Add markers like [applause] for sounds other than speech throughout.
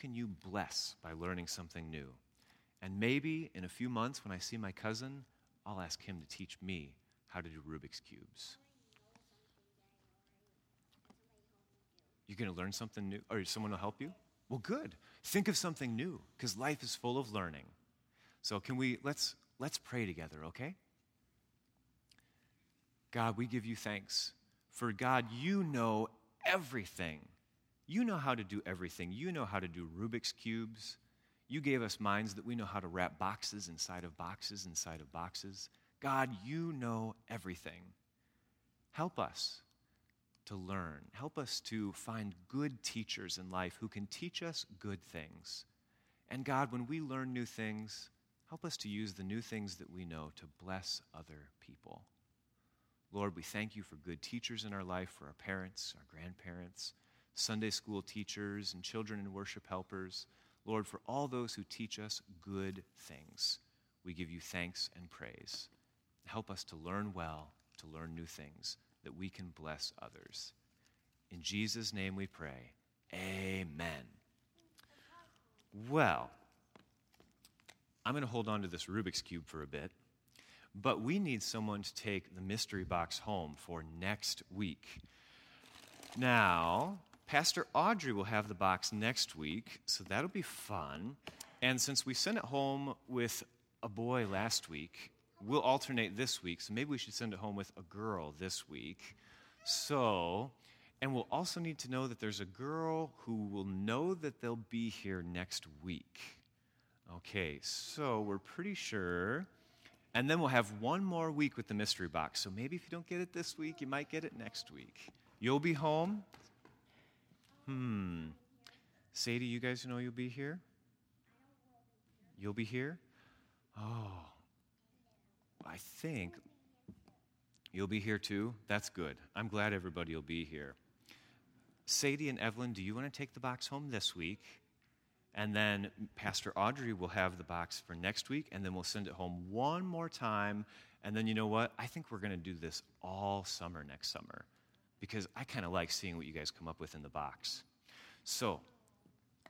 can you bless by learning something new? And maybe in a few months, when I see my cousin, I'll ask him to teach me how to do Rubik's Cubes. You're going to learn something new, or someone will help you? Well, good. Think of something new, because life is full of learning. So can we let's let's pray together, okay? God, we give you thanks. For God, you know everything. You know how to do everything. You know how to do Rubik's Cubes. You gave us minds that we know how to wrap boxes inside of boxes inside of boxes. God, you know everything. Help us to learn. Help us to find good teachers in life who can teach us good things. And God, when we learn new things, help us to use the new things that we know to bless other people. Lord, we thank you for good teachers in our life, for our parents, our grandparents, Sunday school teachers, and children and worship helpers. Lord, for all those who teach us good things, we give you thanks and praise. Help us to learn well, to learn new things, that we can bless others. In Jesus' name we pray. Amen. Well, I'm going to hold on to this Rubik's Cube for a bit, but we need someone to take the mystery box home for next week. Now, Pastor Audrey will have the box next week, so that'll be fun. And since we sent it home with a boy last week, we'll alternate this week. So maybe we should send it home with a girl this week. So, and we'll also need to know that there's a girl who will know that they'll be here next week. Okay, so we're pretty sure. And then we'll have one more week with the mystery box. So maybe if you don't get it this week, you might get it next week. You'll be home. Hmm. Sadie, you guys know you'll be here? You'll be here? Oh, I think you'll be here too. That's good. I'm glad everybody will be here. Sadie and Evelyn, do you want to take the box home this week? And then Pastor Audrey will have the box for next week, and then we'll send it home one more time. And then you know what? I think we're going to do this all summer next summer because I kind of like seeing what you guys come up with in the box. So,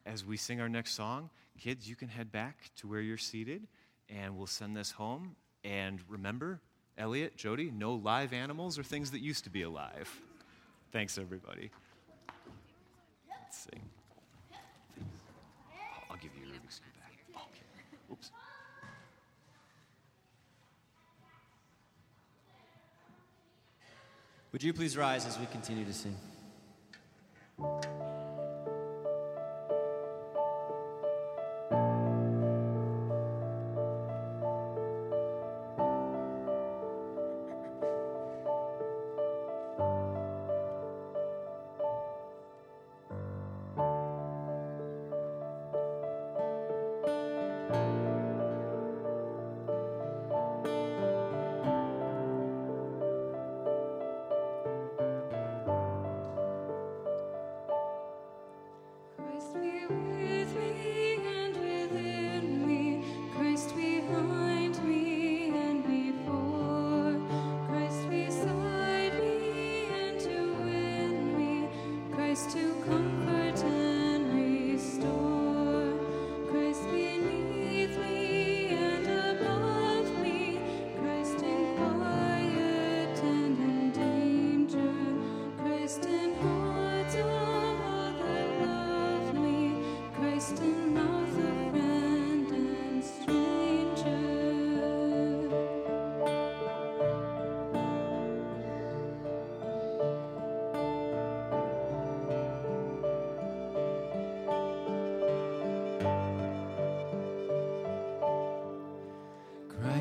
as we sing our next song, kids, you can head back to where you're seated, and we'll send this home. And remember, Elliot, Jody, no live animals or things that used to be alive. Thanks, everybody. Let's sing. I'll give you your Rubik's Cube back. Okay. Oops. Would you please rise as we continue to sing?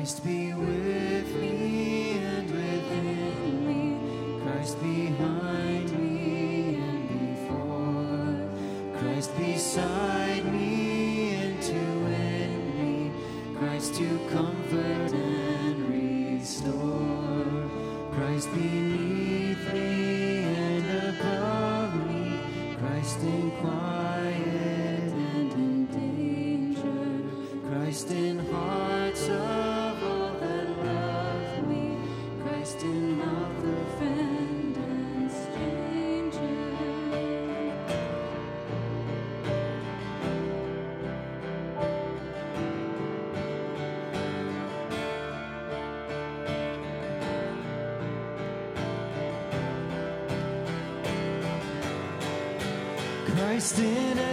Christ be with me and within me, Christ behind me and before, Christ beside me and to win me, Christ to comfort and restore, Christ beneath Christ in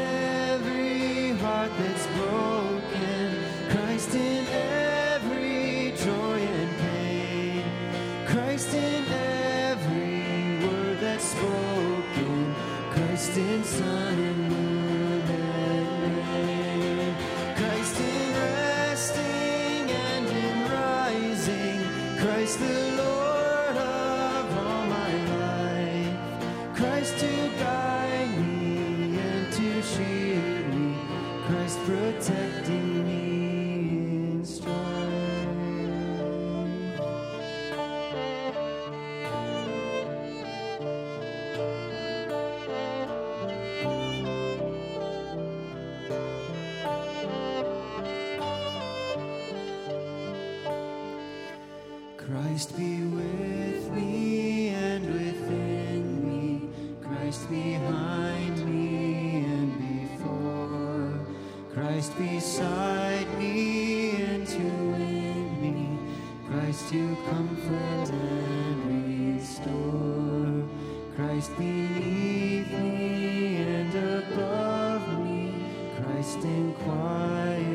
Christ to comfort and restore, Christ beneath me and above me, Christ in quiet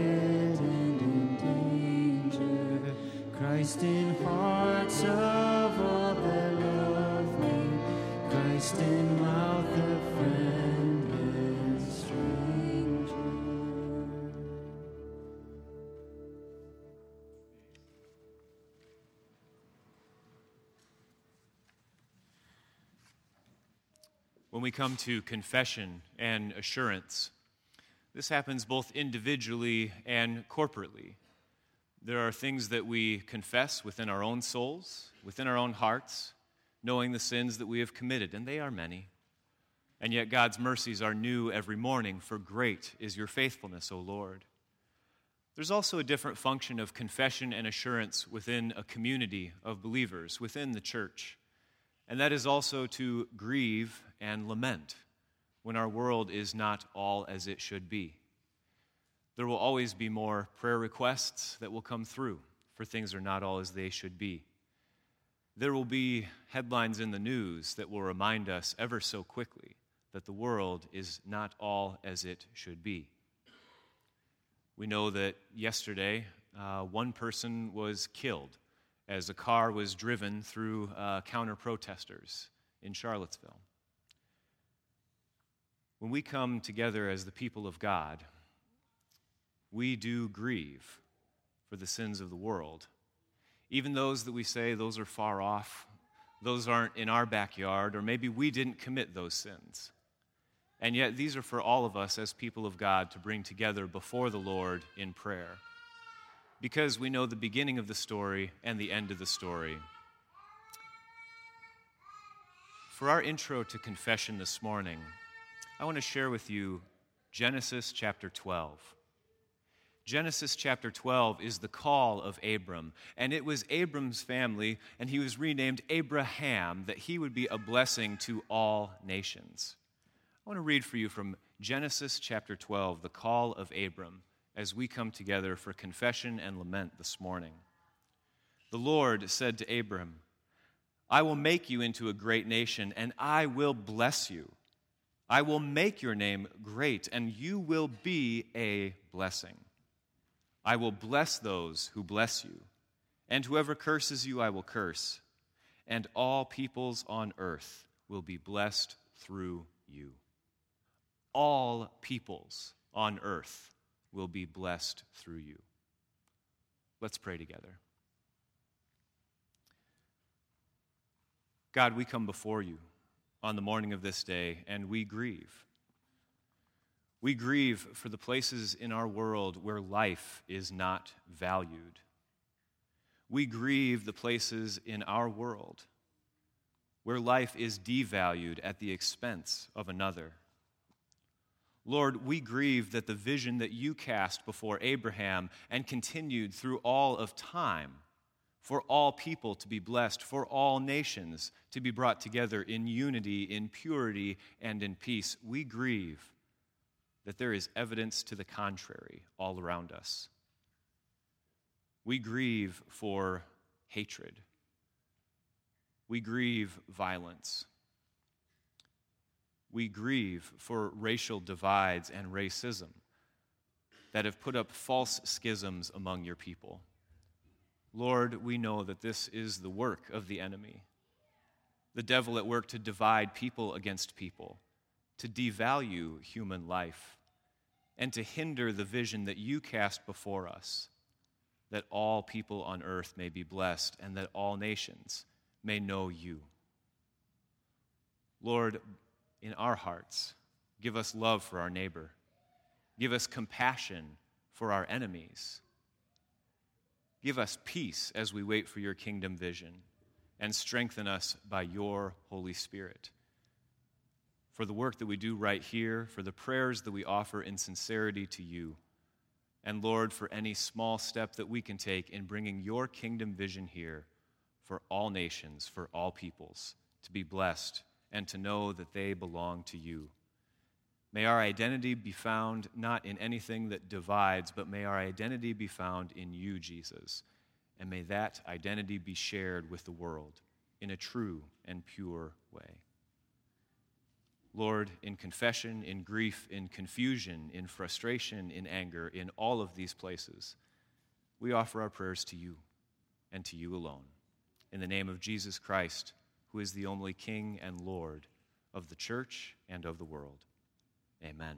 When we come to confession and assurance, this happens both individually and corporately. There are things that we confess within our own souls, within our own hearts, knowing the sins that we have committed, and they are many. And yet God's mercies are new every morning, for great is your faithfulness, O Lord. There's also a different function of confession and assurance within a community of believers, within the church. And that is also to grieve and lament when our world is not all as it should be. There will always be more prayer requests that will come through, for things are not all as they should be. There will be headlines in the news that will remind us ever so quickly that the world is not all as it should be. We know that yesterday, uh, one person was killed as a car was driven through uh, counter protesters in Charlottesville. When we come together as the people of God, we do grieve for the sins of the world. Even those that we say those are far off, those aren't in our backyard, or maybe we didn't commit those sins. And yet, these are for all of us as people of God to bring together before the Lord in prayer. Because we know the beginning of the story and the end of the story. For our intro to confession this morning, I want to share with you Genesis chapter 12. Genesis chapter 12 is the call of Abram, and it was Abram's family, and he was renamed Abraham, that he would be a blessing to all nations. I want to read for you from Genesis chapter 12, the call of Abram, as we come together for confession and lament this morning. The Lord said to Abram, I will make you into a great nation, and I will bless you. I will make your name great, and you will be a blessing. I will bless those who bless you, and whoever curses you, I will curse, and all peoples on earth will be blessed through you. All peoples on earth will be blessed through you. Let's pray together. God, we come before you on the morning of this day and we grieve. We grieve for the places in our world where life is not valued. We grieve the places in our world where life is devalued at the expense of another. Lord, we grieve that the vision that you cast before Abraham and continued through all of time for all people to be blessed, for all nations to be brought together in unity, in purity, and in peace. We grieve that there is evidence to the contrary all around us. We grieve for hatred. We grieve violence. We grieve for racial divides and racism that have put up false schisms among your people. Lord, we know that this is the work of the enemy, the devil at work to divide people against people, to devalue human life, and to hinder the vision that you cast before us, that all people on earth may be blessed and that all nations may know you. Lord, in our hearts, give us love for our neighbor, give us compassion for our enemies. Give us peace as we wait for your kingdom vision, and strengthen us by your Holy Spirit. For the work that we do right here, for the prayers that we offer in sincerity to you, and Lord, for any small step that we can take in bringing your kingdom vision here for all nations, for all peoples, to be blessed and to know that they belong to you. May our identity be found not in anything that divides, but may our identity be found in you, Jesus. And may that identity be shared with the world in a true and pure way. Lord, in confession, in grief, in confusion, in frustration, in anger, in all of these places, we offer our prayers to you and to you alone. In the name of Jesus Christ, who is the only King and Lord of the church and of the world. Amen.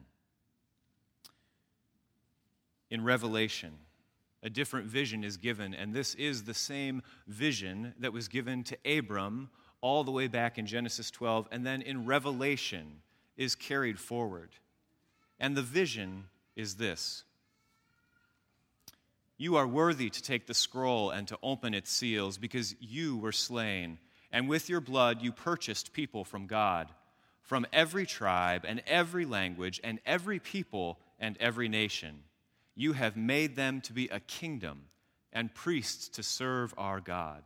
In Revelation, a different vision is given, and this is the same vision that was given to Abram all the way back in Genesis 12, and then in Revelation is carried forward. And the vision is this You are worthy to take the scroll and to open its seals, because you were slain, and with your blood you purchased people from God from every tribe and every language and every people and every nation. You have made them to be a kingdom and priests to serve our God,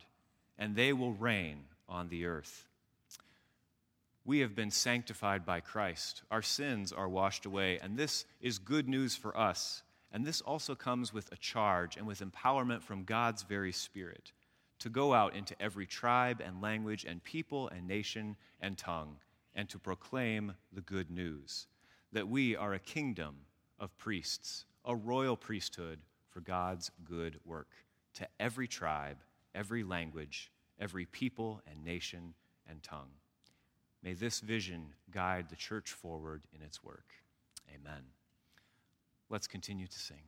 and they will reign on the earth. We have been sanctified by Christ. Our sins are washed away, and this is good news for us. And this also comes with a charge and with empowerment from God's very Spirit to go out into every tribe and language and people and nation and tongue and to proclaim the good news that we are a kingdom of priests, a royal priesthood for God's good work to every tribe, every language, every people and nation and tongue. May this vision guide the church forward in its work. Amen. Let's continue to sing.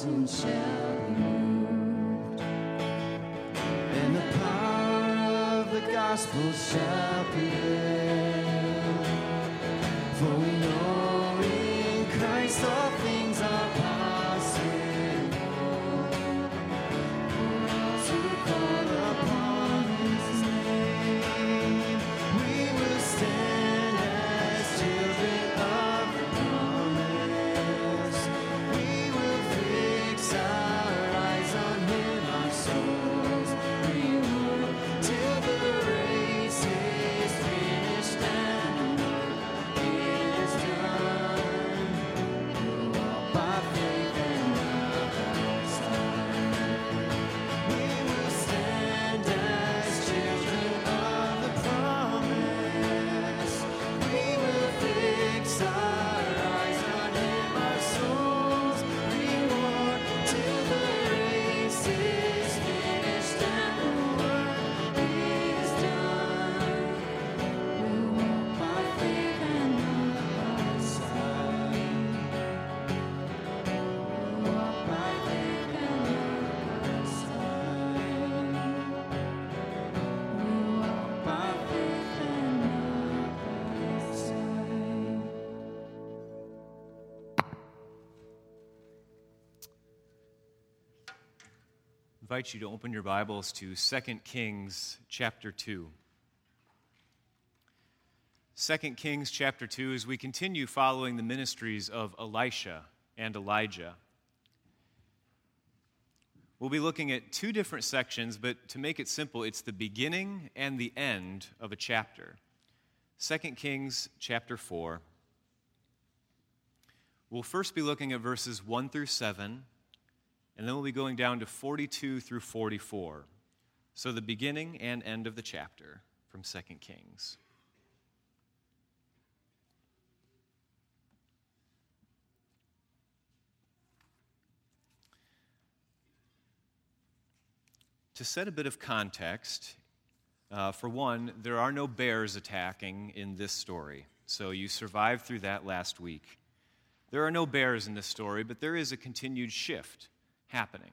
Shall and the power of the gospel shall invite you to open your Bibles to 2 Kings chapter 2. 2 Kings chapter 2 as we continue following the ministries of Elisha and Elijah. We'll be looking at two different sections, but to make it simple, it's the beginning and the end of a chapter. 2 Kings chapter 4. We'll first be looking at verses 1 through 7, and then we'll be going down to 42 through 44. So the beginning and end of the chapter from 2 Kings. To set a bit of context, uh, for one, there are no bears attacking in this story. So you survived through that last week. There are no bears in this story, but there is a continued shift happening.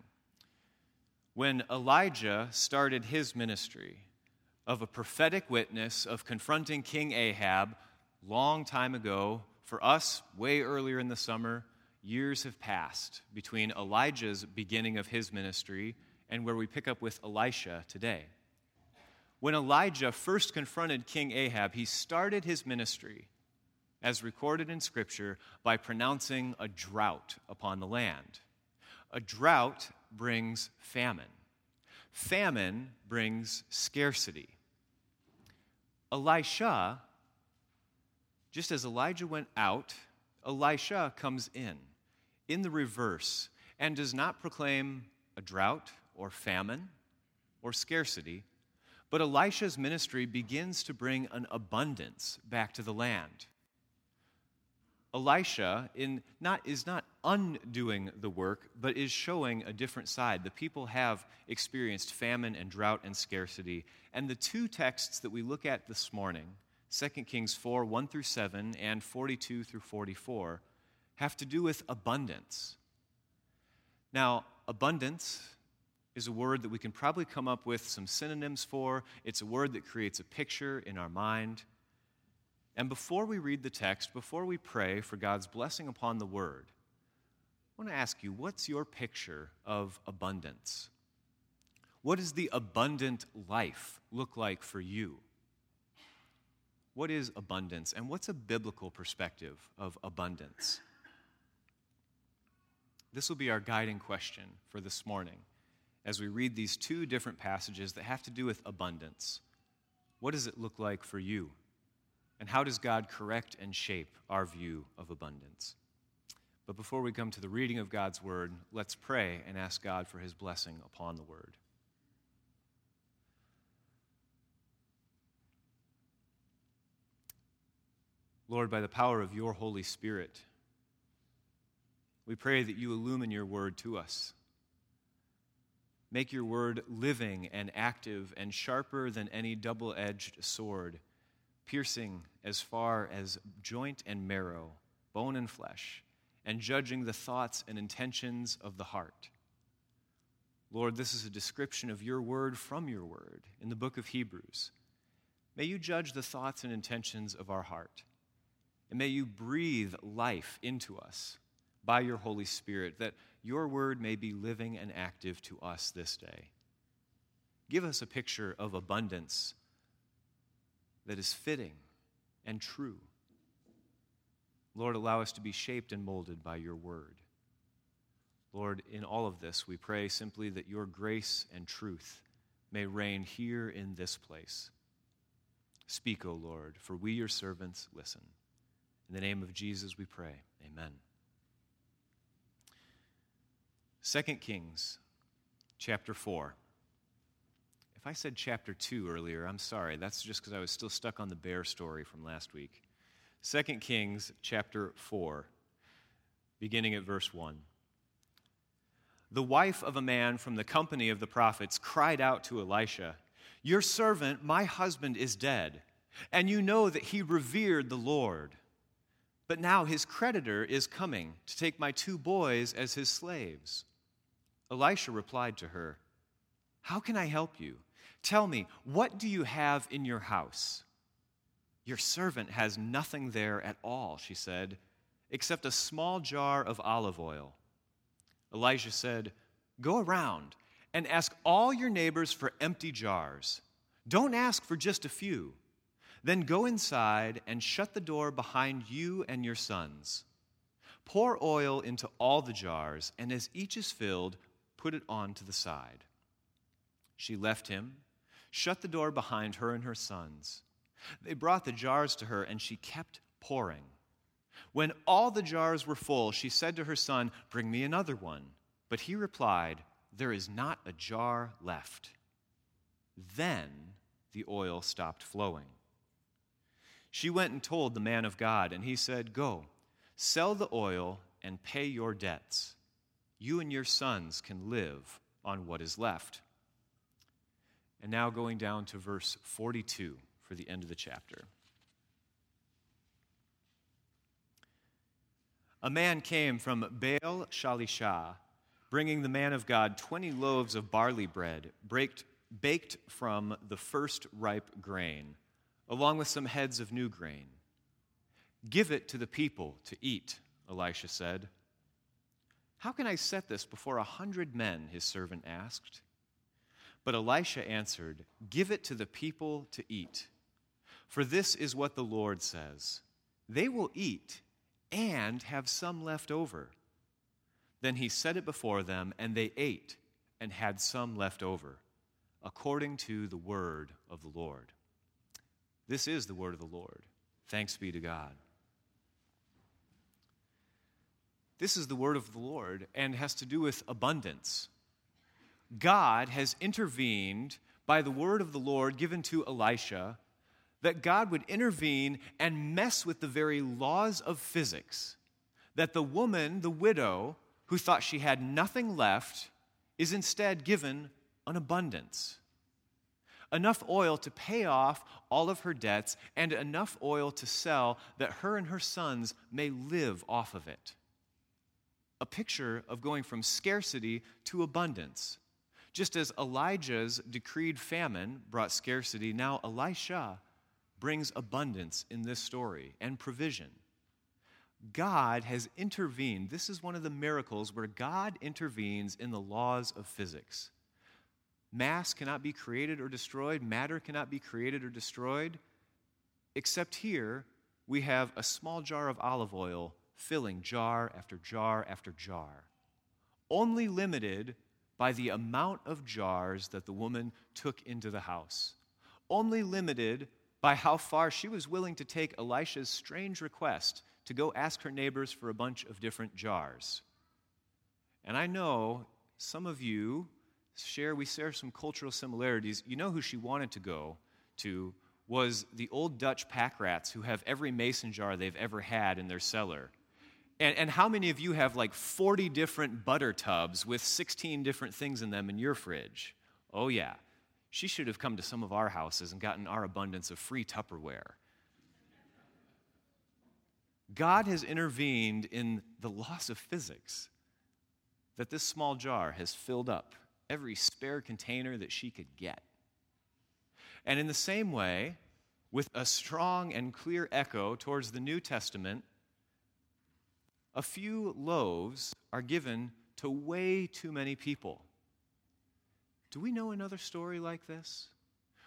When Elijah started his ministry of a prophetic witness of confronting King Ahab long time ago, for us, way earlier in the summer, years have passed between Elijah's beginning of his ministry and where we pick up with Elisha today. When Elijah first confronted King Ahab, he started his ministry, as recorded in Scripture, by pronouncing a drought upon the land. A drought brings famine, famine brings scarcity. Elisha, just as Elijah went out, Elisha comes in, in the reverse, and does not proclaim a drought or famine or scarcity, but Elisha's ministry begins to bring an abundance back to the land. Elisha in not, is not undoing the work, but is showing a different side. The people have experienced famine and drought and scarcity. And the two texts that we look at this morning, 2 Kings 4 1 through 7 and 42 through 44, have to do with abundance. Now, abundance is a word that we can probably come up with some synonyms for. It's a word that creates a picture in our mind. And before we read the text, before we pray for God's blessing upon the word, I want to ask you what's your picture of abundance? What does the abundant life look like for you? What is abundance, and what's a biblical perspective of abundance? This will be our guiding question for this morning as we read these two different passages that have to do with abundance. What does it look like for you? And how does God correct and shape our view of abundance? But before we come to the reading of God's word, let's pray and ask God for his blessing upon the word. Lord, by the power of your Holy Spirit, we pray that you illumine your word to us. Make your word living and active and sharper than any double edged sword, piercing as far as joint and marrow, bone and flesh, and judging the thoughts and intentions of the heart. Lord, this is a description of your word from your word in the book of Hebrews. May you judge the thoughts and intentions of our heart. And may you breathe life into us by your Holy Spirit, that your word may be living and active to us this day. Give us a picture of abundance that is fitting and true. Lord, allow us to be shaped and molded by your word. Lord, in all of this, we pray simply that your grace and truth may reign here in this place. Speak, O Lord, for we, your servants, listen. In the name of Jesus, we pray. Amen. 2 Kings chapter 4. If I said chapter 2 earlier, I'm sorry. That's just because I was still stuck on the bear story from last week. 2 Kings chapter 4, beginning at verse 1. The wife of a man from the company of the prophets cried out to Elisha, Your servant, my husband, is dead, and you know that he revered the Lord. But now his creditor is coming to take my two boys as his slaves. Elisha replied to her, How can I help you? Tell me, what do you have in your house? Your servant has nothing there at all, she said, except a small jar of olive oil. Elijah said, Go around and ask all your neighbors for empty jars. Don't ask for just a few. Then go inside and shut the door behind you and your sons. Pour oil into all the jars, and as each is filled, put it on to the side. She left him, shut the door behind her and her sons. They brought the jars to her, and she kept pouring. When all the jars were full, she said to her son, Bring me another one. But he replied, There is not a jar left. Then the oil stopped flowing. She went and told the man of God, and he said, Go, sell the oil and pay your debts. You and your sons can live on what is left. And now going down to verse 42 for the end of the chapter. A man came from Baal Shalisha, bringing the man of God 20 loaves of barley bread, baked from the first ripe grain, along with some heads of new grain. Give it to the people to eat, Elisha said. How can I set this before a hundred men? his servant asked. But Elisha answered, Give it to the people to eat. For this is what the Lord says They will eat and have some left over. Then he set it before them, and they ate and had some left over, according to the word of the Lord. This is the word of the Lord. Thanks be to God. This is the word of the Lord and has to do with abundance. God has intervened by the word of the Lord given to Elisha that God would intervene and mess with the very laws of physics. That the woman, the widow, who thought she had nothing left, is instead given an abundance. Enough oil to pay off all of her debts, and enough oil to sell that her and her sons may live off of it. A picture of going from scarcity to abundance. Just as Elijah's decreed famine brought scarcity, now Elisha brings abundance in this story and provision. God has intervened. This is one of the miracles where God intervenes in the laws of physics. Mass cannot be created or destroyed, matter cannot be created or destroyed, except here we have a small jar of olive oil filling jar after jar after jar, only limited by the amount of jars that the woman took into the house, only limited by how far she was willing to take Elisha's strange request to go ask her neighbors for a bunch of different jars. And I know some of you share, we share some cultural similarities. You know who she wanted to go to was the old Dutch pack rats who have every mason jar they've ever had in their cellar. And, and how many of you have like 40 different butter tubs with 16 different things in them in your fridge? Oh, yeah. She should have come to some of our houses and gotten our abundance of free Tupperware. God has intervened in the loss of physics, that this small jar has filled up every spare container that she could get. And in the same way, with a strong and clear echo towards the New Testament, a few loaves are given to way too many people. Do we know another story like this?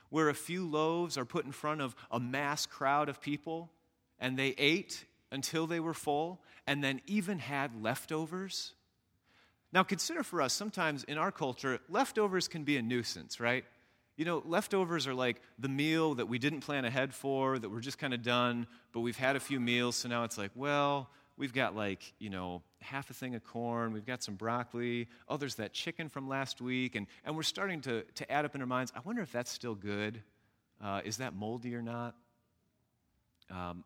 Where a few loaves are put in front of a mass crowd of people and they ate until they were full and then even had leftovers? Now, consider for us, sometimes in our culture, leftovers can be a nuisance, right? You know, leftovers are like the meal that we didn't plan ahead for, that we're just kind of done, but we've had a few meals, so now it's like, well, we've got like, you know, half a thing of corn, we've got some broccoli, oh, there's that chicken from last week, and, and we're starting to, to add up in our minds, I wonder if that's still good. Uh, is that moldy or not? Um,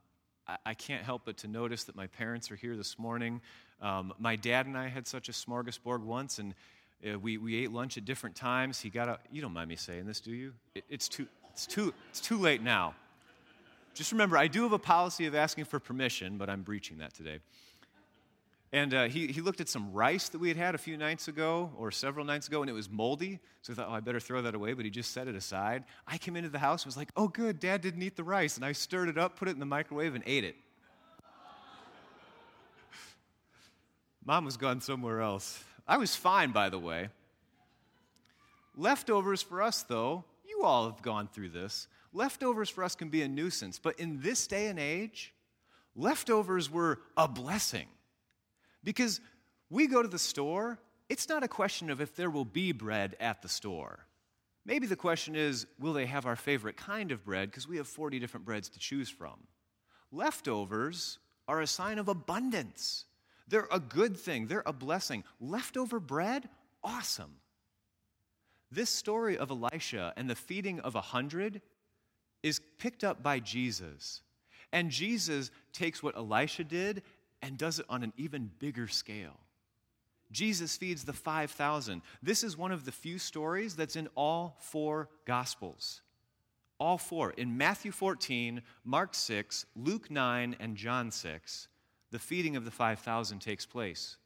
I, I can't help but to notice that my parents are here this morning. Um, my dad and I had such a smorgasbord once, and uh, we, we ate lunch at different times. He got out. You don't mind me saying this, do you? It, it's, too, it's, too, it's too late now. Just remember, I do have a policy of asking for permission, but I'm breaching that today. And uh, he, he looked at some rice that we had had a few nights ago or several nights ago, and it was moldy. So I thought, oh, I better throw that away, but he just set it aside. I came into the house and was like, oh, good, dad didn't eat the rice. And I stirred it up, put it in the microwave, and ate it. [laughs] Mom was gone somewhere else. I was fine, by the way. Leftovers for us, though, you all have gone through this. Leftovers for us can be a nuisance, but in this day and age, leftovers were a blessing. Because we go to the store, it's not a question of if there will be bread at the store. Maybe the question is, will they have our favorite kind of bread? Because we have 40 different breads to choose from. Leftovers are a sign of abundance. They're a good thing, they're a blessing. Leftover bread, awesome. This story of Elisha and the feeding of a hundred is picked up by Jesus. And Jesus takes what Elisha did and does it on an even bigger scale. Jesus feeds the 5,000. This is one of the few stories that's in all four Gospels. All four. In Matthew 14, Mark 6, Luke 9, and John 6, the feeding of the 5,000 takes place,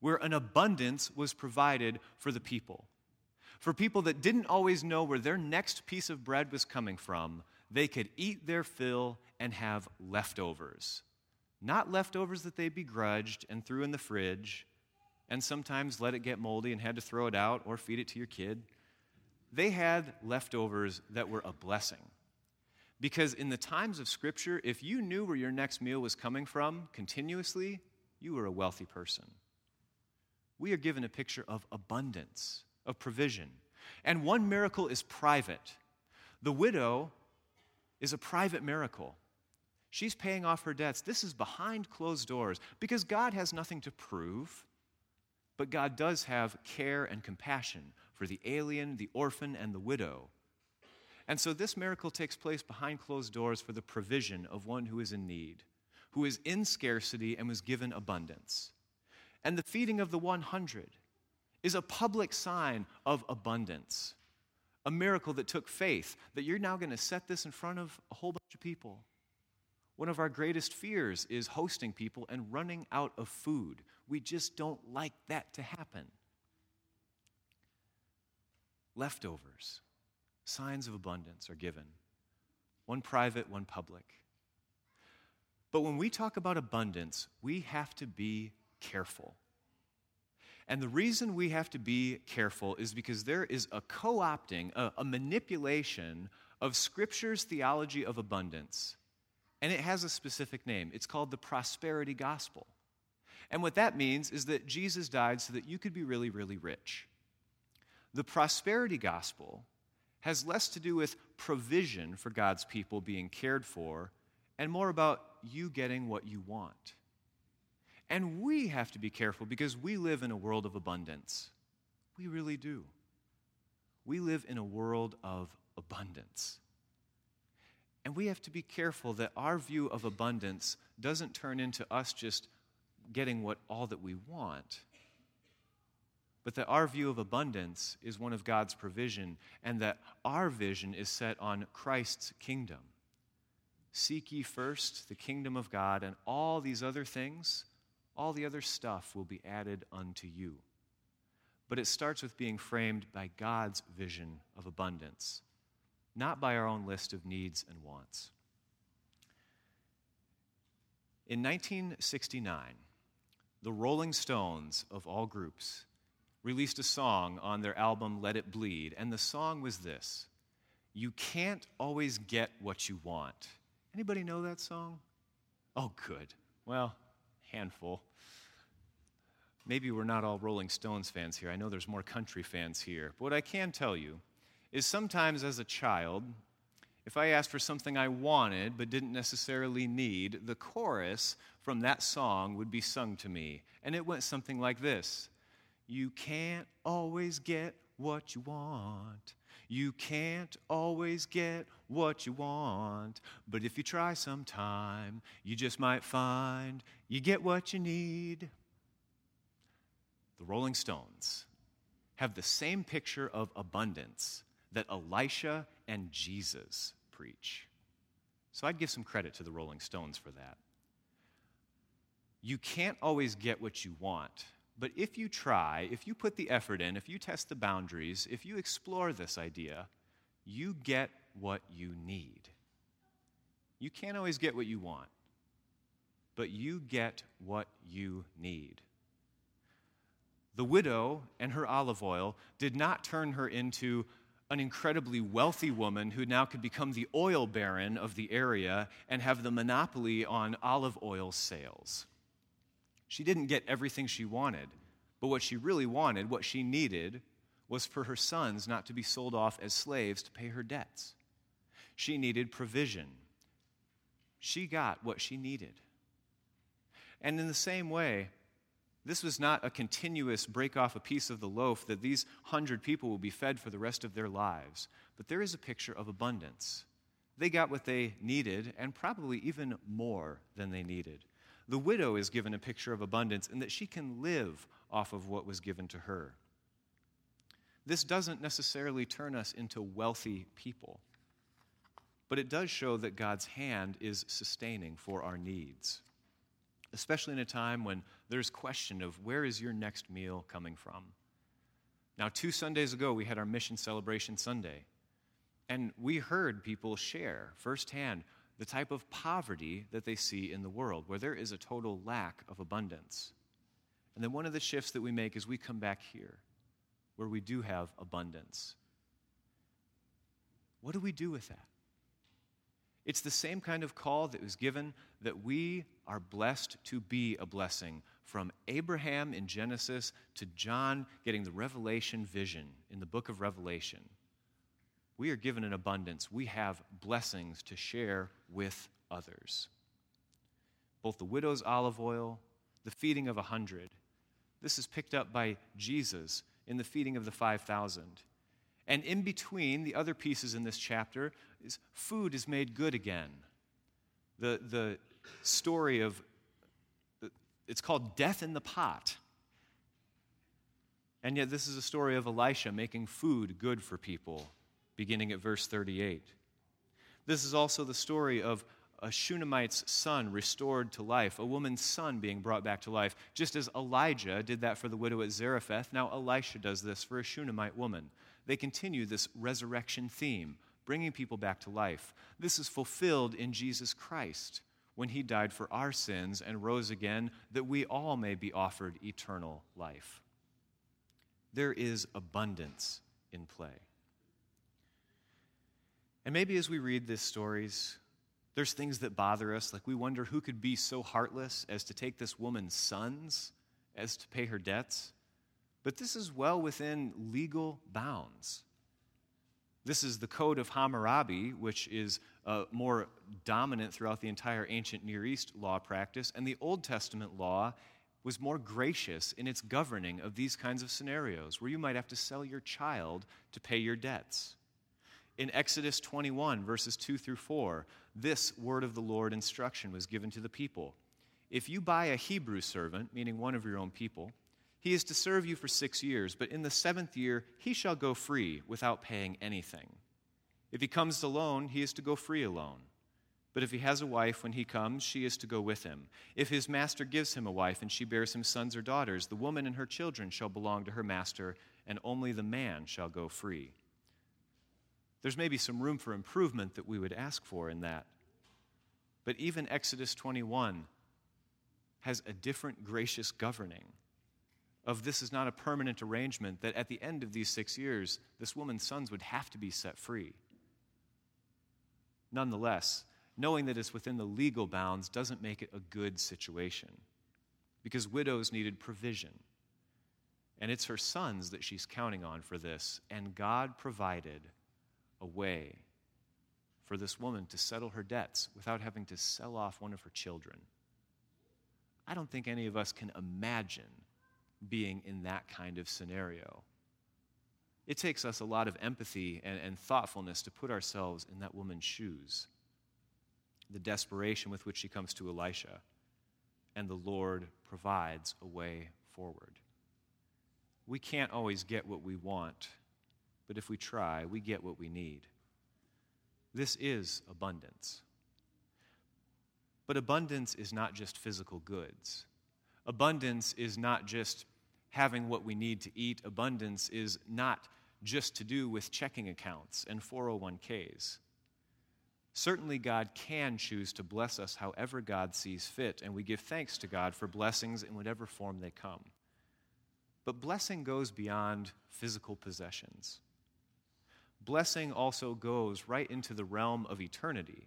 where an abundance was provided for the people. For people that didn't always know where their next piece of bread was coming from, they could eat their fill and have leftovers. Not leftovers that they begrudged and threw in the fridge and sometimes let it get moldy and had to throw it out or feed it to your kid. They had leftovers that were a blessing. Because in the times of Scripture, if you knew where your next meal was coming from continuously, you were a wealthy person. We are given a picture of abundance, of provision. And one miracle is private. The widow is a private miracle. She's paying off her debts. This is behind closed doors because God has nothing to prove, but God does have care and compassion for the alien, the orphan, and the widow. And so this miracle takes place behind closed doors for the provision of one who is in need, who is in scarcity and was given abundance. And the feeding of the 100 is a public sign of abundance, a miracle that took faith, that you're now going to set this in front of a whole bunch of people. One of our greatest fears is hosting people and running out of food. We just don't like that to happen. Leftovers signs of abundance are given one private, one public. But when we talk about abundance, we have to be careful. And the reason we have to be careful is because there is a co opting, a, a, manipulation of Scripture's theology of abundance. And it has a specific name. It's called the prosperity gospel. And what that means is that Jesus died so that you could be really, really rich. The prosperity gospel has less to do with provision for God's people being cared for and more about you getting what you want. And we have to be careful because we live in a world of abundance. We really do. We live in a world of abundance. And we have to be careful that our view of abundance doesn't turn into us just getting what all that we want but that our view of abundance is one of God's provision, and that our vision is set on Christ's kingdom. Seek ye first the kingdom of God, and all these other things, all the other stuff will be added unto you. But it starts with being framed by God's vision of abundance, not by our own list of needs and wants. In 1969, the Rolling Stones, of all groups, released a song on their album Let It Bleed, and the song was this You can't always get what you want. Anybody know that song? Oh, good. Well, handful. Maybe we're not all Rolling Stones fans here. I know there's more country fans here. But what I can tell you is sometimes as a child, if I asked for something I wanted but didn't necessarily need, the chorus from that song would be sung to me. And it went something like this You can't always get what you want. You can't always get what you want. But if you try sometime, you just might find you get what you need. The Rolling Stones have the same picture of abundance that Elisha and Jesus preach. So I'd give some credit to the Rolling Stones for that. You can't always get what you want, but if you try, if you put the effort in, if you test the boundaries, if you explore this idea, you get what you need. You can't always get what you want, but you get what you need. The widow and her olive oil did not turn her into an incredibly wealthy woman who now could become the oil baron of the area and have the monopoly on olive oil sales. She didn't get everything she wanted, but what she really wanted, what she needed, was for her sons not to be sold off as slaves to pay her debts. She needed provision. She got what she needed. And in the same way, this was not a continuous break off a piece of the loaf that these hundred people will be fed for the rest of their lives, but there is a picture of abundance. They got what they needed, and probably even more than they needed. The widow is given a picture of abundance in that she can live off of what was given to her. This doesn't necessarily turn us into wealthy people, but it does show that God's hand is sustaining for our needs especially in a time when there's question of where is your next meal coming from. Now, two Sundays ago, we had our Mission Celebration Sunday, and we heard people share firsthand the type of poverty that they see in the world, where there is a total lack of abundance. And then one of the shifts that we make is we come back here, where we do have abundance. What do we do with that? It's the same kind of call that was given that we are blessed to be a blessing from Abraham in Genesis to John getting the revelation vision in the book of Revelation. We are given an abundance. We have blessings to share with others. Both the widow's olive oil, the feeding of a hundred. This is picked up by Jesus in the feeding of the 5,000. And in between the other pieces in this chapter is food is made good again. The, the story of, it's called Death in the Pot. And yet, this is a story of Elisha making food good for people, beginning at verse 38. This is also the story of a Shunammite's son restored to life, a woman's son being brought back to life. Just as Elijah did that for the widow at Zarephath, now Elisha does this for a Shunammite woman. They continue this resurrection theme, bringing people back to life. This is fulfilled in Jesus Christ when he died for our sins and rose again, that we all may be offered eternal life. There is abundance in play. And maybe as we read these stories, there's things that bother us, like we wonder who could be so heartless as to take this woman's sons as to pay her debts. But this is well within legal bounds. This is the Code of Hammurabi, which is uh, more dominant throughout the entire ancient Near East law practice, and the Old Testament law was more gracious in its governing of these kinds of scenarios where you might have to sell your child to pay your debts. In Exodus 21, verses 2 through 4, this word of the Lord instruction was given to the people. If you buy a Hebrew servant, meaning one of your own people, he is to serve you for six years, but in the seventh year he shall go free without paying anything. If he comes alone, he is to go free alone. But if he has a wife, when he comes, she is to go with him. If his master gives him a wife, and she bears him sons or daughters, the woman and her children shall belong to her master, and only the man shall go free. There's maybe some room for improvement that we would ask for in that. But even Exodus 21 has a different gracious governing of this is not a permanent arrangement, that at the end of these six years, this woman's sons would have to be set free. Nonetheless, knowing that it's within the legal bounds doesn't make it a good situation because widows needed provision. And it's her sons that she's counting on for this. And God provided a way for this woman to settle her debts without having to sell off one of her children. I don't think any of us can imagine being in that kind of scenario. It takes us a lot of empathy and, and, thoughtfulness to put ourselves in that woman's shoes. The desperation with which she comes to Elisha, and the Lord provides a way forward. We can't always get what we want, but if we try, we get what we need. This is abundance. But abundance is not just physical goods. Abundance is not just having what we need to eat. Abundance is not just to do with checking accounts and 401ks. Certainly, God can choose to bless us however God sees fit, and we give thanks to God for blessings in whatever form they come. But blessing goes beyond physical possessions. Blessing also goes right into the realm of eternity,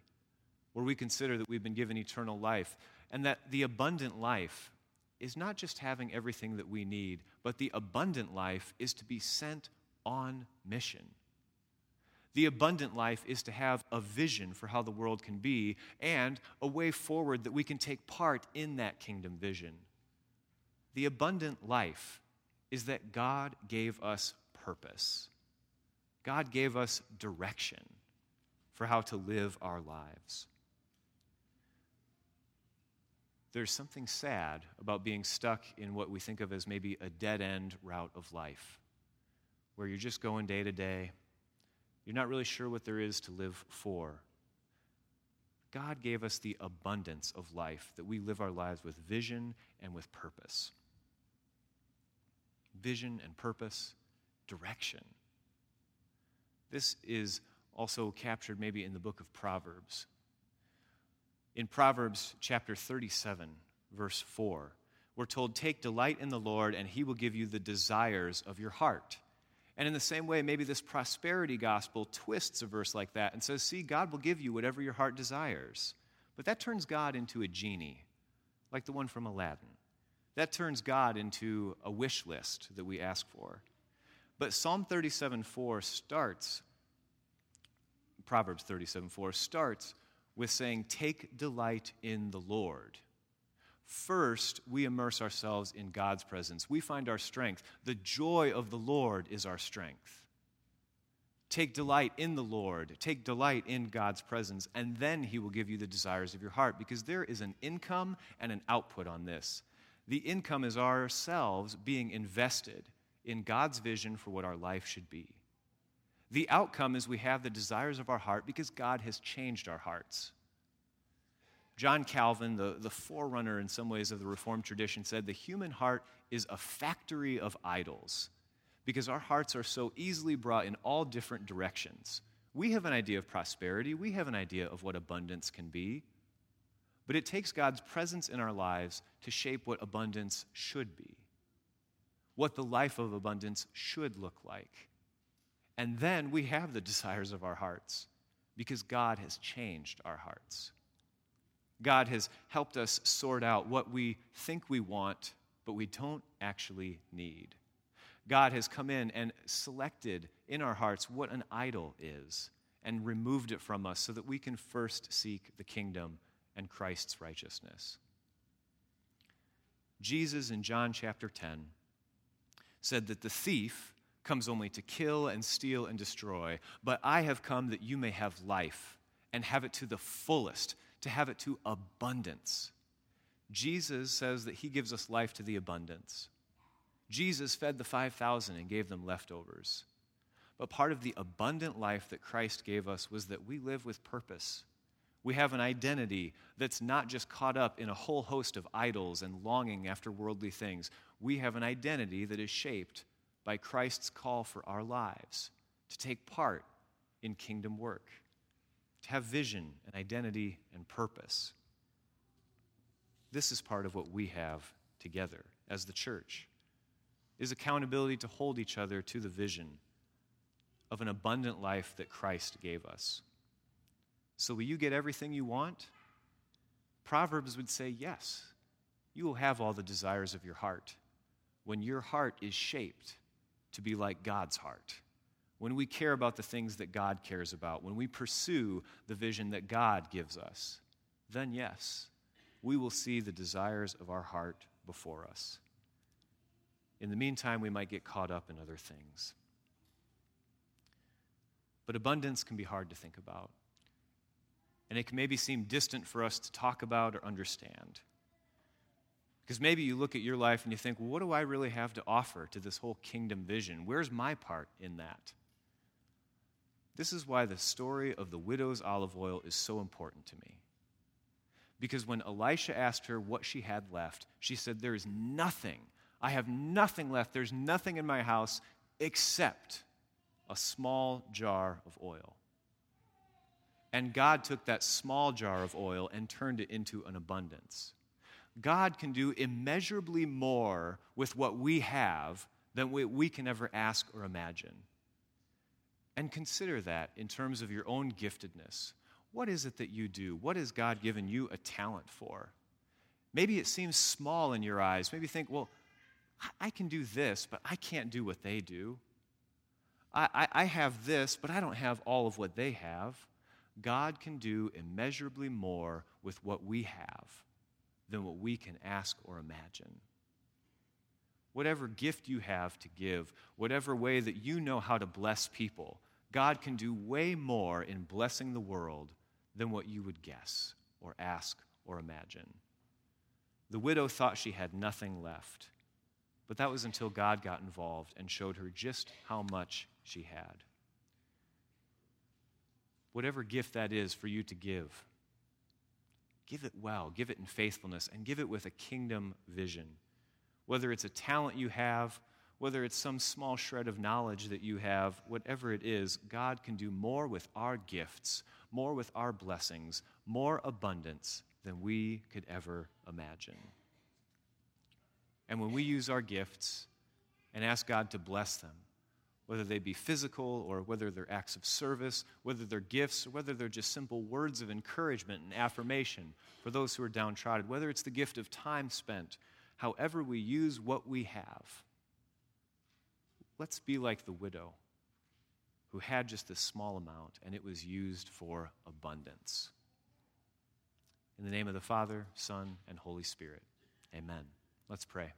where we consider that we've been given eternal life, and that the abundant life is not just having everything that we need, but the abundant life is to be sent on mission. The abundant life is to have a vision for how the world can be and a way forward that we can take part in that kingdom vision. The abundant life is that God gave us purpose. God gave us direction for how to live our lives. There's something sad about being stuck in what we think of as maybe a dead end route of life, where you're just going day to day. You're not really sure what there is to live for. God gave us the abundance of life that we live our lives with vision and with purpose. Vision and purpose, direction. This is also captured maybe in the book of Proverbs. In Proverbs chapter 37, verse 4, we're told, Take delight in the Lord, and he will give you the desires of your heart. And in the same way, maybe this prosperity gospel twists a verse like that and says, See, God will give you whatever your heart desires. But that turns God into a genie, like the one from Aladdin. That turns God into a wish list that we ask for. But Psalm 37 4 starts, Proverbs 37 4 starts with saying, Take delight in the Lord. First, we immerse ourselves in God's presence. We find our strength. The joy of the Lord is our strength. Take delight in the Lord. Take delight in God's presence, and then He will give you the desires of your heart because there is an income and an output on this. The income is ourselves being invested in God's vision for what our life should be. The outcome is we have the desires of our heart because God has changed our hearts. John Calvin, the, the forerunner in some ways of the Reformed tradition, said the human heart is a factory of idols because our hearts are so easily brought in all different directions. We have an idea of prosperity, we have an idea of what abundance can be, but it takes God's presence in our lives to shape what abundance should be, what the life of abundance should look like. And then we have the desires of our hearts because God has changed our hearts. God has helped us sort out what we think we want, but we don't actually need. God has come in and selected in our hearts what an idol is and removed it from us so that we can first seek the kingdom and Christ's righteousness. Jesus in John chapter 10 said that the thief comes only to kill and steal and destroy, but I have come that you may have life and have it to the fullest to have it to abundance. Jesus says that he gives us life to the abundance. Jesus fed the 5,000 and gave them leftovers. But part of the abundant life that Christ gave us was that we live with purpose. We have an identity that's not just caught up in a whole host of idols and longing after worldly things. We have an identity that is shaped by Christ's call for our lives to take part in kingdom work, to have vision and identity and purpose. This is part of what we have together as the church is accountability to hold each other to the vision of an abundant life that Christ gave us. So, will you get everything you want? Proverbs would say, yes. You will have all the desires of your heart when your heart is shaped to be like God's heart. When we care about the things that God cares about, when we pursue the vision that God gives us, then yes, we will see the desires of our heart before us. In the meantime, we might get caught up in other things. But abundance can be hard to think about. And it can maybe seem distant for us to talk about or understand. Because maybe you look at your life and you think, well, what do I really have to offer to this whole kingdom vision? Where's my part in that? This is why the story of the widow's olive oil is so important to me. Because when Elisha asked her what she had left, she said, There is nothing. I have nothing left. There's nothing in my house except a small jar of oil. And God took that small jar of oil and turned it into an abundance. God can do immeasurably more with what we have than we can ever ask or imagine. And consider that in terms of your own giftedness. What is it that you do? What has God given you a talent for? Maybe it seems small in your eyes. Maybe think, well, I can do this, but I can't do what they do. I, I, I have this, but I don't have all of what they have. God can do immeasurably more with what we have than what we can ask or imagine. Whatever gift you have to give, whatever way that you know how to bless people, God can do way more in blessing the world than what you would guess or ask or imagine. The widow thought she had nothing left, but that was until God got involved and showed her just how much she had. Whatever gift that is for you to give, give it well, give it in faithfulness, and give it with a kingdom vision. Whether it's a talent you have, whether it's some small shred of knowledge that you have, whatever it is, God can do more with our gifts, more with our blessings, more abundance than we could ever imagine. And when we use our gifts and ask God to bless them, whether they be physical or whether they're acts of service, whether they're gifts or whether they're just simple words of encouragement and affirmation for those who are downtrodden, whether it's the gift of time spent, however we use what we have, let's be like the widow who had just a small amount and it was used for abundance. In the name of the Father, Son, and Holy Spirit, amen. Let's pray.